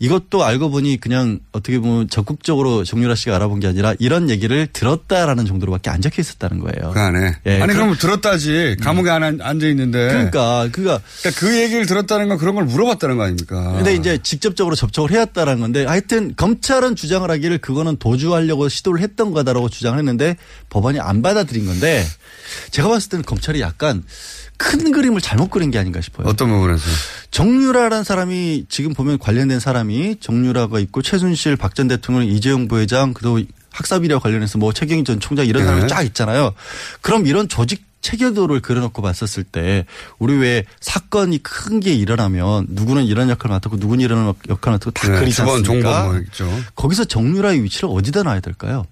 이것도 알고 보니 그냥 어떻게 보면 적극적으로 정유라 씨가 알아본 게 아니라 이런 얘기를 들었다라는 정도로밖에 안 적혀 있었다는 거예요. 그 안에. 예, 아니, 그- 그럼 들었다지. 감옥에 안 앉아 있는데. 그러니까 그가 그러니까 그 얘기를 들었다는 건 그런 걸 물어봤다는 거 아닙니까? 근데 이제 직접적으로 접촉을 해왔다는 건데 하여튼 검찰은 주장을 하기를 그거는 도주하려고 시도를 했던 거다라고 주장을 했는데 법원이 안 받아들인 건데 제가 봤을 때는 검찰이 약간 큰 그림을 잘못 그린 게 아닌가 싶어요. 어떤 부분에서? 정유라라는 사람이 지금 보면 관련된 사람이 정유라가 있고 최순실 박 전 대통령 이재용 부회장 그리고 학사비리와 관련해서 뭐 최경희 전 총장 이런 네. 사람이 쫙 있잖아요. 그럼 이런 조직 체계도를 그려놓고 봤었을 때 우리 왜 사건이 큰 게 일어나면 누구는 이런 역할을 맡았고 누구는 이런 역할을 맡았고 다 네, 그리지 않습니까? 종범 뭐. 거기서 정유라의 위치를 어디다 놔야 될까요?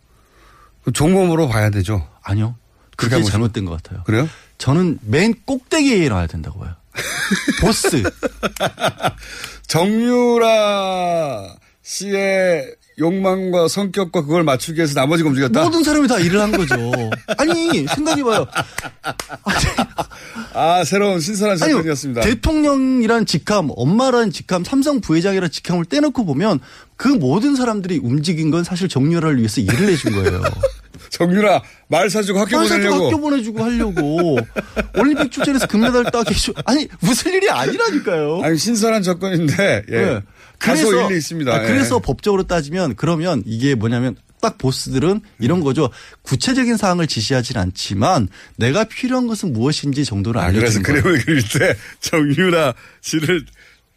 그 종범으로 봐야 되죠. 아니요. 그게 하면 잘못된 것 같아요. 그래요? 저는 맨 꼭대기에 놔야 된다고 봐요. (laughs) 보스. 정유라 씨의 욕망과 성격과 그걸 맞추기 위해서 나머지가 움직였다? 모든 사람이 다 일을 한 거죠. 아니 생각해봐요. 아, 새로운 신선한. 접근이었습니다. 대통령이란 직함, 엄마라는 직함, 삼성 부회장이라는 직함을 떼놓고 보면 그 모든 사람들이 움직인 건 사실 정유라를 위해서 일을 해준 거예요. (laughs) 정유라 말 사주고 학교 말 사주고 보내려고. 학교 보내주고 하려고 (laughs) 올림픽 출전해서 금메달 해줘. 아니 무슨 일이 아니라니까요. 아니, 신선한 접근인데, 예. 네. 다소 일리 있습니다. 아, 그래서 예. 법적으로 따지면 그러면 이게 뭐냐면 딱 보스들은 이런 거죠. 구체적인 사항을 지시하진 않지만 내가 필요한 것은 무엇인지 정도를 아, 그래서 알려주는 거예요. 그림을 그릴 때 정유라 씨를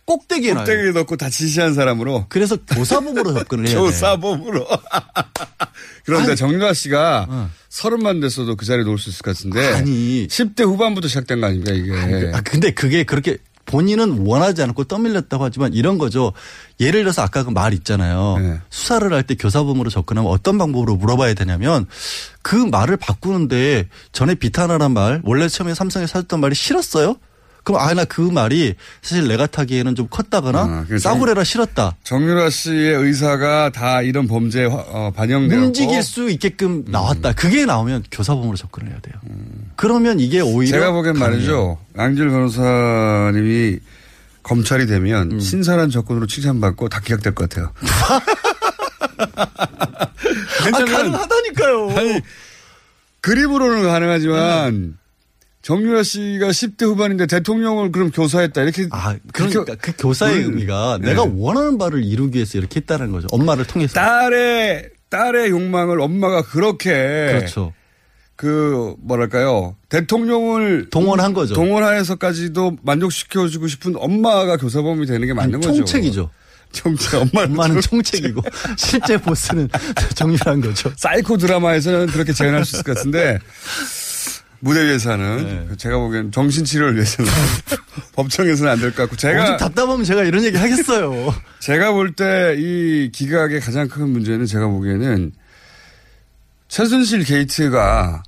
꼭대기에 놔요. 꼭대기에 넣고 다 지시한 사람으로 그래서 교사범으로 접근을 해야 (laughs) 돼요. 교사범으로. (laughs) 그런데 아니. 정유라 씨가 서른만 됐어도 그 자리에 놓을 수 있을 것 같은데. 아니. 10대 후반부터 시작된 거 아닙니까, 이게. 아, 근데 그게 그렇게 본인은 원하지 않고 떠밀렸다고 하지만 이런 거죠. 예를 들어서 아까 그 말 있잖아요. 네. 수사를 할 때 교사범으로 접근하면 어떤 방법으로 물어봐야 되냐면 그 말을 바꾸는데 전에 비탄하란 말 원래 처음에 삼성에 사줬던 말이 싫었어요? 그럼 아 나 그 말이 사실 내가 타기에는 좀 컸다거나 아, 싸구려라 싫었다. 정유라 씨의 의사가 다 이런 범죄에 화- 어, 반영되고 움직일 수 있게끔 나왔다. 그게 나오면 교사범으로 접근을 해야 돼요. 그러면 이게 오히려 제가 보기엔. 말이죠. 양질 변호사님이 검찰이 되면 음. 신선한 접근으로 칭찬받고 다 기각될 것 같아요. (laughs) 아, 가능하다니까요. 아니, 그림으로는 가능하지만 정유라 씨가 10대 후반인데 대통령을 그럼 교사했다 이렇게 아, 그러니까 그 교사의 음. 의미가 네. 내가 원하는 바를 이루기 위해서 이렇게 했다는 거죠. 엄마를 통해서. 딸의 딸의 욕망을 엄마가 그렇게 그렇죠. 그 뭐랄까요 대통령을 동원한 거죠. 동원하여서까지도 만족시켜주고 싶은 엄마가 교사범이 되는 게 맞는 거죠. 총책이죠. 총책 엄마는, 엄마는 총책이고 (laughs) 실제 보스는 (laughs) 정유라는 거죠. 사이코 드라마에서는 그렇게 재현할 수 있을 것 같은데 무대 위에서는 네. 제가 보기엔 정신치료를 위해서는 (laughs) 법정에서는 안 될 것 같고 제가 오죽 답답하면 제가 이런 얘기 하겠어요. (laughs) 제가 볼 때 이 기각의 가장 큰 문제는 제가 보기에는 최순실 게이트가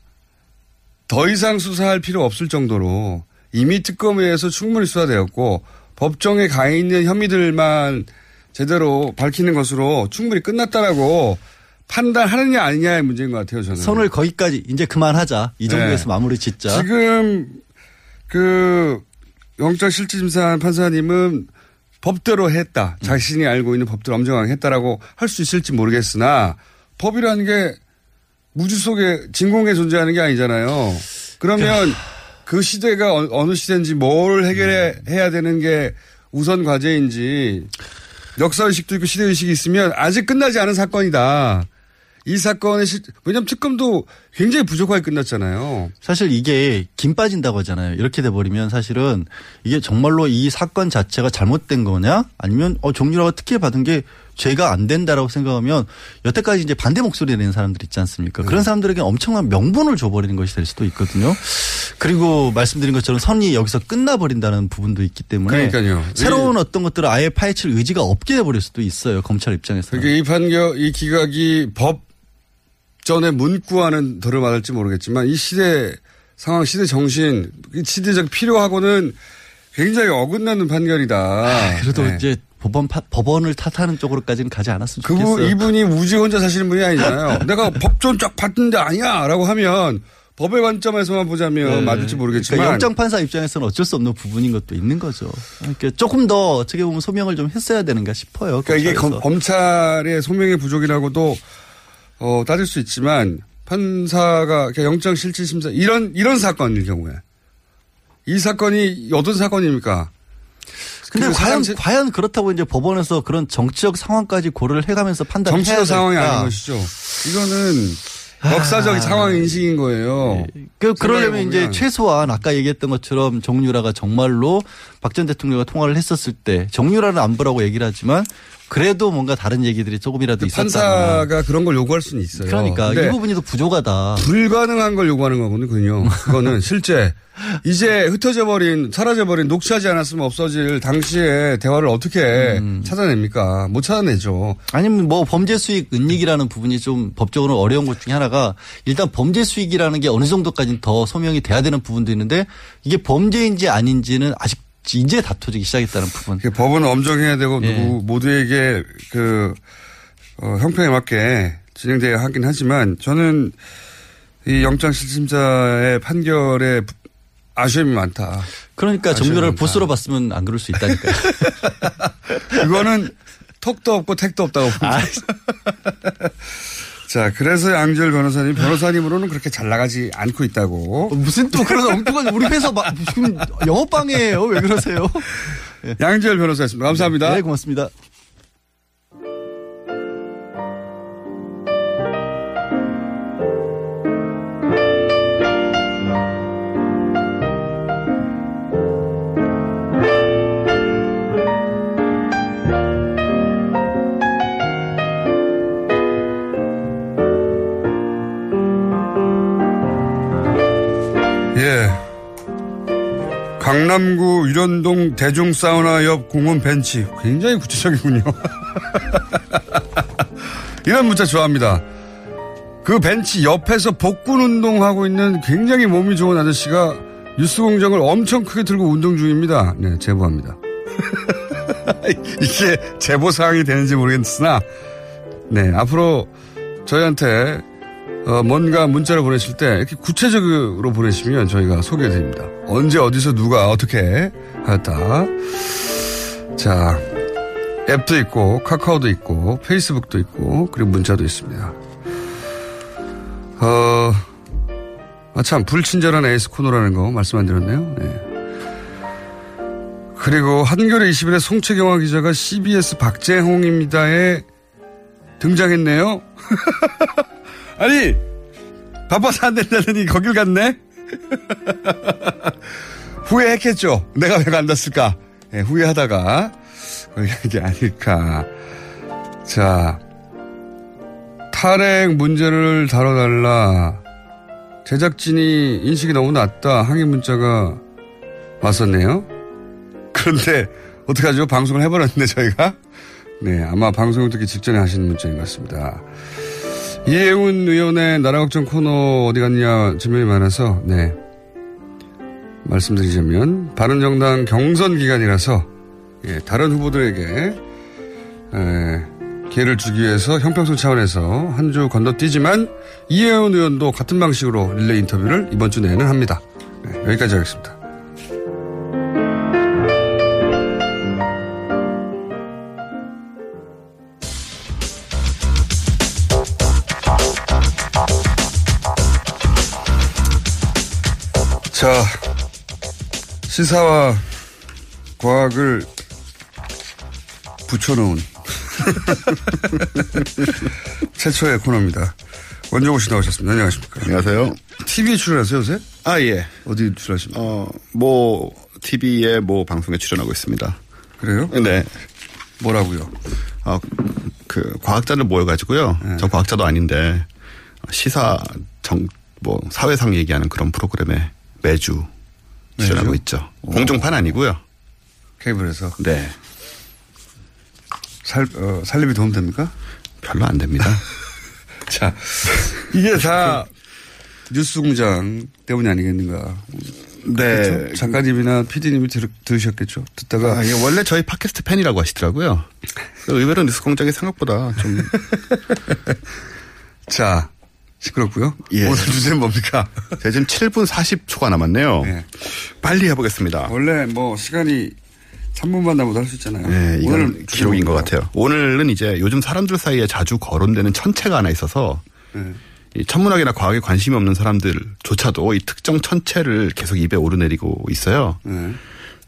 더 이상 수사할 필요 없을 정도로 이미 특검에서 충분히 수사되었고 법정에 가 있는 혐의들만 제대로 밝히는 것으로 충분히 끝났다라고 판단하느냐 아니냐의 문제인 것 같아요 저는. 선을 거기까지 이제 그만하자. 이 정도에서 네. 마무리 짓자. 지금 그 영장 실질심사 판사님은 법대로 했다. 자신이 알고 있는 법대로 엄정하게 했다라고 할 수 있을지 모르겠으나 법이라는 게 무주 속에 진공에 존재하는 게 아니잖아요. 그러면 그 시대가 어- 어느 시대인지 뭘 해결해야 되는 게 우선 과제인지 역사의식도 있고 시대의식이 있으면 아직 끝나지 않은 사건이다. 이 사건의 실, 왜냐면 특검도 굉장히 부족하게 끝났잖아요. 사실 이게 김 빠진다고 하잖아요. 이렇게 돼버리면 사실은 이게 정말로 이 사건 자체가 잘못된 거냐 아니면 어 정유라가 특혜 받은 게 죄가 안 된다라고 생각하면 여태까지 이제 반대 목소리 내는 사람들 있지 않습니까? 네. 그런 사람들에게 엄청난 명분을 줘버리는 것이 될 수도 있거든요. 그리고 말씀드린 것처럼 선이 여기서 끝나버린다는 부분도 있기 때문에 그러니까요. 새로운 어떤 것들을 아예 파헤칠 의지가 없게 돼버릴 수도 있어요. 검찰 입장에서. 그러니까 이 판결, 이 기각이 법 전에 문구와는 덜을 맞을지 모르겠지만 이 시대 상황, 시대 정신, 이 시대적 필요하고는 굉장히 어긋나는 판결이다. 그래도 네. 이제 법원 파- 법원을 탓하는 쪽으로까지는 가지 않았으면 그분, 좋겠어요. 이분이 우지 혼자 사시는 분이 아니잖아요. (laughs) 내가 법전 쫙 봤는데 아니야! 라고 하면 법의 관점에서만 보자면 네. 맞을지 모르겠지만. 그러니까 영장 판사 입장에서는 어쩔 수 없는 부분인 것도 있는 거죠. 그러니까 조금 더 어떻게 보면 소명을 좀 했어야 되는가 싶어요. 그러니까 이게 검찰에서. 검, 검찰의 소명의 부족이라고도 어, 따질 수 있지만 판사가 영장 실질 심사 이런 이런 사건일 경우에 이 사건이 어떤 사건입니까? 근데 그 과연 사람- 과연 그렇다고 이제 법원에서 그런 정치적 상황까지 고려를 해가면서 판단해야 정치적 상황이? 아닌 것이죠. 이거는 역사적 상황 인식인 거예요. 그 그러려면. 이제 최소한 아까 얘기했던 것처럼 정유라가 정말로 박 전 대통령과 통화를 했었을 때 정유라는 안보라고 얘기를 하지만 그래도 뭔가 다른 얘기들이 조금이라도 있었다. 판사가 그런 걸 요구할 수는 있어요. 그러니까 이 부분이 더 부족하다. 불가능한 걸 요구하는 거거든요. 그거는 실제 이제 흩어져 버린 사라져 버린 녹취하지 않았으면 없어질 당시의 대화를 어떻게 음. 찾아냅니까? 못 찾아내죠. 아니면 뭐 범죄 수익 은닉이라는 부분이 좀 법적으로 어려운 것 중에 하나가 일단 범죄 수익이라는 게 어느 정도까지는 더 소명이 돼야 되는 부분도 있는데 이게 범죄인지 아닌지는 아직 이제 다투기 시작했다는 부분. 그 법은 엄정해야 되고 예. 누구 모두에게 그 어, 형평에 맞게 진행돼야 하긴 하지만 저는 이 영장 실심사의 판결에 아쉬움이 많다. 그러니까 많다. 보스로 봤으면 안 그럴 수 있다니까요. (laughs) 그거는 턱도 없고 택도 없다고 봅니다. 아. 자, 그래서 양지열 변호사님, 변호사님으로는 그렇게 잘 나가지 않고 있다고. 무슨 또 그런 엉뚱한 우리 회사 막 지금 영업방해예요. 왜 그러세요? 양지열 변호사였습니다. 감사합니다. 네, 고맙습니다. 강남구 유련동 대중사우나 옆 공원 벤치. 굉장히 구체적이군요. (laughs) 이런 문자 좋아합니다. 그 벤치 옆에서 복근 운동하고 있는 굉장히 몸이 좋은 아저씨가 뉴스 공장을 엄청 크게 들고 운동 중입니다. 네, 제보합니다. (laughs) 이게 제보 사항이 되는지 모르겠으나, 네, 앞으로 저희한테 어, 뭔가 문자를 보내실 때 이렇게 구체적으로 보내시면 저희가 소개해드립니다. 언제 어디서 누가 어떻게 하였다. 자, 앱도 있고 카카오도 있고 페이스북도 있고 그리고 문자도 있습니다. 어, 아, 참, 불친절한 에이스 코너라는 거 말씀 안 드렸네요. 네. 그리고 한겨레 21의 송채경화 기자가 CBS 박재홍입니다에 등장했네요. (laughs) 아니, 바빠서 안 된다더니 거길 갔네? (laughs) 후회했겠죠. 내가 왜 간다을까? 네, 후회하다가 거기 게 아닐까. 자, 탈핵 문제를 다뤄달라. 제작진이 인식이 너무 낮다. 항의 문자가 왔었네요. 그런데 어떡하죠? 방송을 해버렸는데 저희가? 네, 아마 방송을 듣기 직전에 하시는 문자인 것 같습니다. 이혜훈 의원의 나라 걱정 코너 어디 갔냐 질문이 많아서 네 말씀드리자면 바른정당 경선 기간이라서 예, 다른 후보들에게 에, 기회를 주기 위해서 형평성 차원에서 한 주 건너뛰지만 이혜원 의원도 같은 방식으로 릴레이 인터뷰를 이번 주 내에는 합니다. 네, 여기까지 하겠습니다. 자, 시사와 과학을 붙여놓은 (laughs) 최초의 코너입니다. 원정호 씨 나오셨습니다. 안녕하십니까. 안녕하세요. TV에 출연하세요, 요새? 아, 예. 어디 출연하십니까? 어, 뭐, TV에 뭐 방송에 출연하고 있습니다. 그래요? 네. 뭐라고요? 어, 그, 과학자들 모여가지고요. 네. 저 과학자도 아닌데, 시사, 정, 뭐, 사회상 얘기하는 그런 프로그램에 매주 출연하고? 있죠. 오. 공중판 아니고요. 케이블에서? 네. 살, 어, 살림이 도움됩니까? 별로 안 됩니다. (laughs) 자, 이게 다 뉴스 공장 때문이 아니겠는가. 네. 그렇죠? 작가님이나 PD님이 들, 들으셨겠죠. 듣다가. 아, 원래 저희 팟캐스트 팬이라고 하시더라고요. 의외로 뉴스 공장이 생각보다 좀. (laughs) 자, 시끄럽고요. 예. 오늘 (laughs) 주제는 뭡니까? 제가 지금 7분 40초가 남았네요. 네. 빨리 해보겠습니다. 원래 뭐 시간이 3분만 남아도 할 수 있잖아요. 네, 이건 기록인 것 같아요. 오늘은 이제 요즘 사람들 사이에 자주 거론되는 천체가 하나 있어서 네. 이 천문학이나 과학에 관심이 없는 사람들조차도 이 특정 천체를 계속 입에 오르내리고 있어요. 네.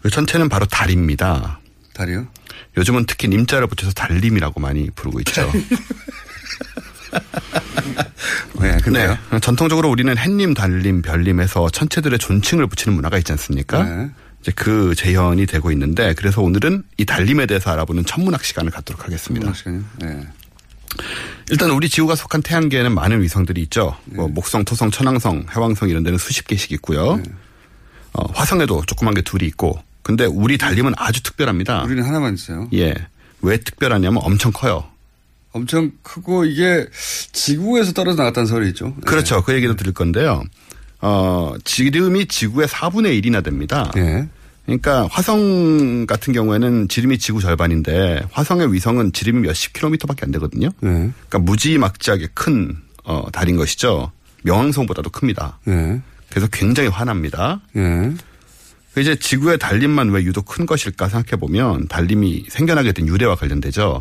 그 천체는 바로 달입니다. 달이요? 요즘은 특히 님자를 붙여서 달림이라고 많이 부르고 있죠. (laughs) 네, 근데요. 네. 전통적으로 우리는 햇님, 달님, 별님해서 천체들의 존칭을 붙이는 문화가 있지 않습니까? 네. 이제 그 재현이 되고 있는데 그래서 오늘은 이 달림에 대해서 알아보는 천문학 시간을 갖도록 하겠습니다. 천문학 시간요? 네. 일단 우리 지구가 속한 태양계에는 많은 위성들이 있죠. 네. 뭐 목성, 토성, 천왕성, 해왕성 이런 데는 수십 개씩 있고요. 네. 어, 화성에도 조그만 게 둘이 있고. 근데 우리 달림은 아주 특별합니다. 우리는 하나만 있어요. 예. 왜 특별하냐면 엄청 커요. 엄청 크고 이게 지구에서 떨어져 나갔다는 소리 있죠. 네. 그렇죠. 그 얘기도 들을 건데요. 어, 지름이 지구의 4분의 1이나 됩니다. 네. 그러니까 화성 같은 경우에는 지름이 지구 절반인데 화성의 위성은 지름이 몇십 킬로미터밖에 안 되거든요. 네. 그러니까 무지막지하게 큰 어, 달인 것이죠. 명왕성보다도 큽니다. 네. 그래서 굉장히 환합니다. 네. 이제 지구의 달림만 왜 유독 큰 것일까 생각해 보면 달림이 생겨나게 된 유래와 관련되죠.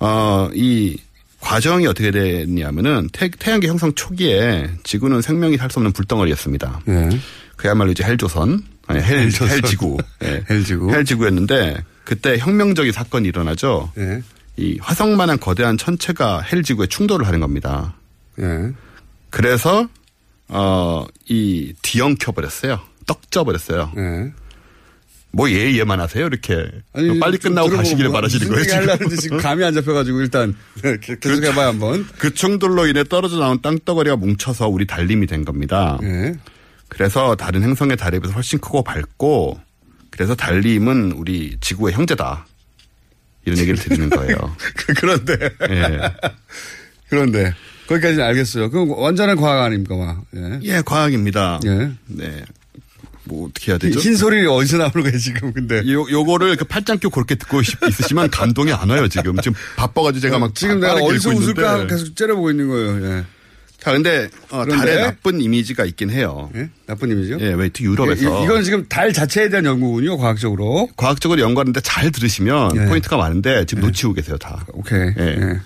네. 어, 이 과정이 어떻게 됐냐면은 태, 양계 형성 초기에 지구는 생명이 살 수 없는 불덩어리였습니다. 네. 그야말로 이제 헬조선, 아니, 헬, 헬조선. 헬지구, 네. (laughs) 헬지구, 헬지구였는데 그때 혁명적인 사건이 일어나죠. 네. 이 화성만한 거대한 천체가 헬지구에 충돌을 하는 겁니다. 네. 그래서 어이 뒤엉켜 버렸어요. 떡져 버렸어요. 네. 뭐 예, 예만 하세요? 이렇게. 아니, 빨리 끝나고 가시기를 뭐 바라시는 거예요, 지금. 지금 감이 안 잡혀가지고 일단 계속 (laughs) 그, 해봐요, 한번. 그 충돌로 인해 떨어져 나온 땅덩어리가 뭉쳐서 우리 달림이 된 겁니다. 네. 그래서 다른 행성의 달에 비해서 훨씬 크고 밝고 그래서 달림은 우리 지구의 형제다. 이런 얘기를 드리는 거예요. (laughs) 그런데. 예. (laughs) 그런데. 거기까지는 알겠어요. 그럼 완전한 과학 아닙니까, 막. 예. 예, 과학입니다. 예. 네. 뭐 어떻게 해야 되죠? 흰 소리 어디서 나오는 거예요, 지금, 근데. 요, 요거를 그 팔짱 껴 그렇게 듣고 싶- 있으시면 감동이 안 와요, 지금. 지금 바빠가지고 제가 막. 지금 내가 어디서 웃을까 계속 째려보고 있는 거예요, 예. 자, 근데, 어? 달에 나쁜 이미지가 있긴 해요. 예? 나쁜 이미지요? 예, 왜 특히 유럽에서. 이- 이건 지금 달 자체에 대한 연구군요, 과학적으로. 과학적으로 연구하는데 잘 들으시면 예. 포인트가 많은데 지금 놓치고 계세요, 다. 오케이. 예.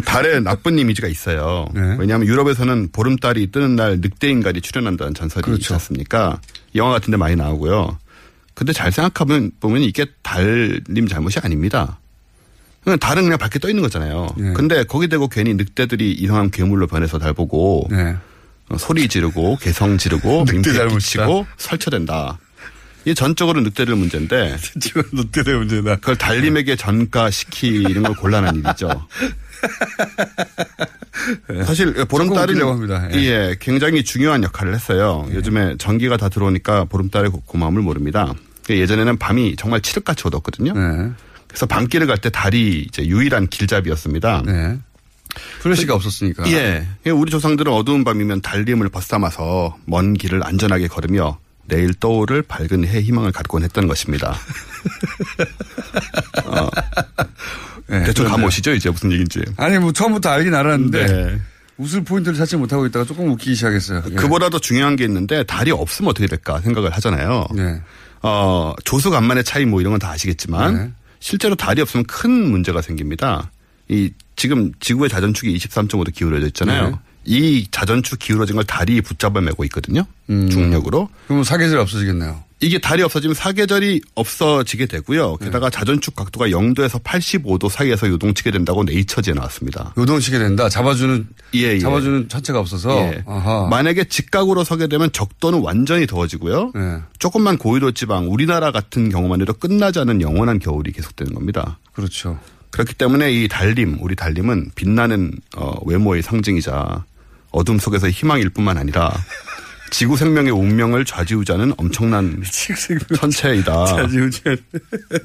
달에 나쁜 이미지가 있어요. 왜냐하면 유럽에서는 보름달이 뜨는 날 늑대 인간이 출연한다는 전설이 그렇죠. 있지 않습니까? 영화 같은 데 많이 나오고요. 근데 잘 생각하면 보면 이게 달님 잘못이 아닙니다. 그냥 달은 그냥 밖에 떠 있는 거잖아요. 예. 근데 거기 대고 괜히 늑대들이 이상한 괴물로 변해서 달 보고 어, 소리 지르고 개성 지르고 (laughs) 늑대. 끼치고 설쳐된다. 이게 전적으로 늑대들 문제인데 (laughs) 지금 늑대들 문제다. 그걸 달님에게 전가시키는 건 (laughs) 곤란한 일이죠. 사실 보름달은 웃기려고 합니다. 예. 예, 굉장히 중요한 역할을 했어요. 요즘에 전기가 다 들어오니까 보름달의 고- 고마움을 모릅니다. 예전에는 밤이 정말 칠흑같이 어둡거든요. 네. 그래서 밤길을 갈 때 달이 이제 유일한 길잡이였습니다. 네. 플래시가 없었으니까. 예. 우리 조상들은 어두운 밤이면 달림을 벗삼아서 먼 길을 안전하게 걸으며 내일 떠오를 밝은 해 희망을 갖곤 했던 것입니다. (laughs) 어, 네, 대충. 감오시죠 이제 무슨 얘기인지. 아니, 뭐, 처음부터 알긴 알았는데. 네. 웃을 포인트를 찾지 못하고 있다가 조금 웃기기 시작했어요. 예. 그보다 더 중요한 게 있는데 달이 없으면 어떻게 될까 생각을 하잖아요. 어, 조수 간만의 차이 뭐 이런 건 다 아시겠지만 네. 실제로 달이 없으면 큰 문제가 생깁니다. 이 지금 지구의 자전축이 23.5도 기울어져 있잖아요. 네. 이 자전축 기울어진 걸 달이 붙잡아 매고 있거든요. 중력으로. 음. 그럼 사계절이 없어지겠네요. 이게 달이 없어지면 사계절이 없어지게 되고요. 게다가 자전축 각도가 0도에서 85도 사이에서 요동치게 된다고 네이처지에 나왔습니다. 요동치게 된다. 잡아주는, 예, 예. 잡아주는 차체가 없어서. 예. 아하. 만약에 직각으로 서게 되면 적도는 완전히 더워지고요. 네. 조금만 고위도 지방, 우리나라 같은 경우만 해도 끝나지 않은 영원한 겨울이 계속되는 겁니다. 그렇죠. 그렇기 때문에 이 달림, 우리 달림은 빛나는 어, 외모의 상징이자 어둠 속에서의 희망일 뿐만 아니라 (laughs) 지구 생명의 운명을 좌지우지하는 엄청난 천체이다. (laughs) 좌지우지하는.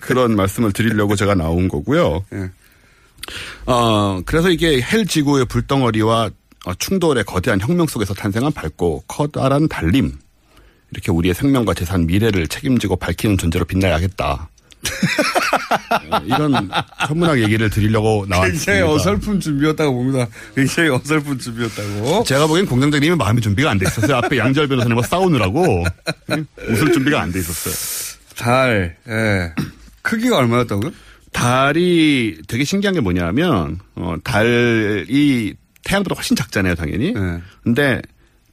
그런 말씀을 드리려고 제가 나온 거고요. 예. 어, 그래서 이게 헬 지구의 불덩어리와 어, 충돌의 거대한 혁명 속에서 탄생한 밝고 커다란 달림. 이렇게 우리의 생명과 재산, 미래를 책임지고 밝히는 존재로 빛나야겠다. 어, 이런 천문학 얘기를 드리려고 나왔습니다. 굉장히 어설픈 준비였다고 봅니다. 굉장히 어설픈 준비였다고. 제가 보기엔 공장장님이 마음의 준비가 안 돼 있었어요. 앞에 양절 변호사님과 싸우느라고 응? 웃을 준비가 안 돼 있었어요. 달, 예. 크기가 얼마였다고요? 달이 되게 신기한 게 뭐냐면 어, 달이 태양보다 훨씬 작잖아요, 당연히. 네. 근데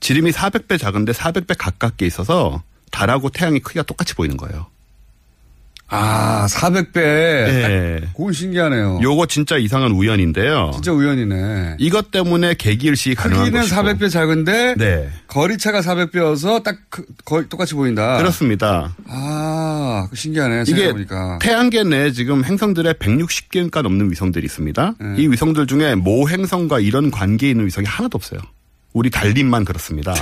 지름이 400배 작은데 400배 가깝게 있어서 달하고 태양이 크기가 똑같이 보이는 거예요. 아, 400배. 예. 그건 신기하네요. 요거 진짜 이상한 우연인데요. 진짜 우연이네. 이것 때문에 계기일식이 가능한 크기는 것이고. 400배 작은데 네. 거리차가 400배여서 딱 그- 거의 똑같이 보인다. 그렇습니다. 아, 그 신기하네. 이게 생각해보니까. 태양계 내에 지금 행성들의 160개가 넘는 위성들이 있습니다. 네. 이 위성들 중에 모 행성과 이런 관계에 있는 위성이 하나도 없어요. 우리 달림만 그렇습니다.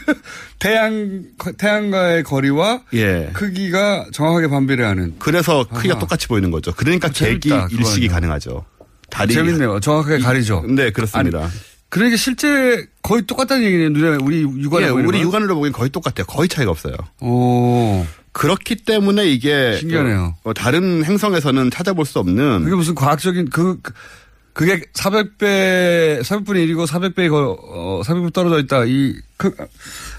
(laughs) 태양 태양과의 거리와 예. 크기가 정확하게 반비례하는. 그래서 크기가 아하. 똑같이 보이는 거죠. 그러니까 어, 재밌다, 계기 일식이 그거는요. 가능하죠. 달이 재밌네요. 정확하게 가리죠. 네, 그렇습니다. 그러니까 실제 거의 똑같다는 얘기네요. 눈에 우리 육안에 예, 우리 건. 육안으로 보기엔 거의 똑같아요. 거의 차이가 없어요. 오. 그렇기 때문에 이게 신기하네요. 어, 다른 행성에서는 찾아볼 수 없는 그게 무슨 과학적인 그 그- 그게 400배 400분의 1이고 400배 거 어, 400배 떨어져 있다. 이 그,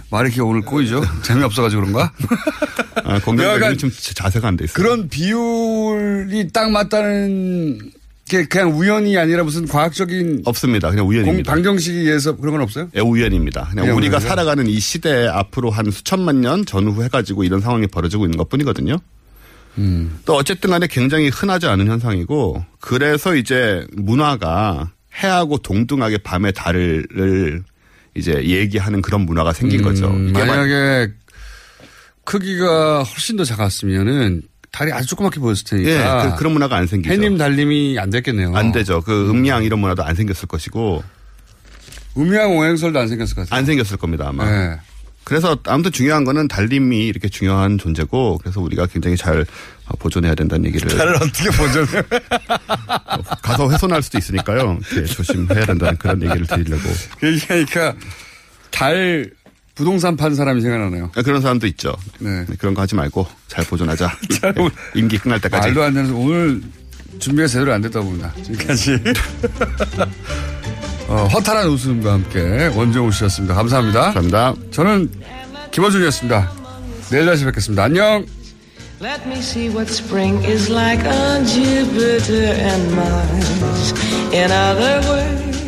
말이 이렇게 오늘 꼬이죠. (laughs) 재미없어 가지고 그런가? (laughs) 아, 공격적인 좀 자세가 안 돼 있어요. 그런 비율이 딱 맞다는 게 그냥 우연이 아니라 무슨 과학적인 없습니다. 그냥 우연입니다. 방정식에 의해서 그런 건 없어요? 예, 우연입니다. 그냥 그냥 우리가 우연이요? 살아가는 이 시대에 앞으로 한 수천만 년 전후 해가지고 이런 상황이 벌어지고 있는 것 뿐이거든요. 음. 또 어쨌든 간에 굉장히 흔하지 않은 현상이고 그래서 이제 문화가 해하고 동등하게 밤의 달을 이제 얘기하는 그런 문화가 생긴 거죠. 음, 만약에 크기가 훨씬 더 작았으면은 달이 아주 조그맣게 보였을 테니까. 예, 그, 런 문화가 안 생기죠. 해님 달님이 안 됐겠네요. 안 되죠. 그 음양 이런 문화도 안 생겼을 것이고 음양 오행설도 안 생겼을 것 같아요. 안 생겼을 겁니다 아마. 네. 그래서 아무튼 중요한 거는 달림이 이렇게 중요한 존재고 그래서 우리가 굉장히 잘 보존해야 된다는 얘기를. 달을 어떻게 보존해? (laughs) 가서 훼손할 수도 있으니까요. 조심해야 된다는 그런 얘기를 드리려고. 그러니까 달 부동산 판 사람이 생각나네요. 그런 사람도 있죠. 네. 그런 거 하지 말고 잘 보존하자. (laughs) 네. 임기 끝날 때까지. 말도 안 되는 오늘 준비가 제대로 안 됐다 봅니다. 지금까지. (laughs) 어, 허탈한 웃음과 함께 원정우 씨였습니다. 감사합니다. 감사합니다. 저는 김원준이었습니다. 내일 다시 뵙겠습니다. 안녕. Let me see what spring is like on Jupiter and Mars. In other words,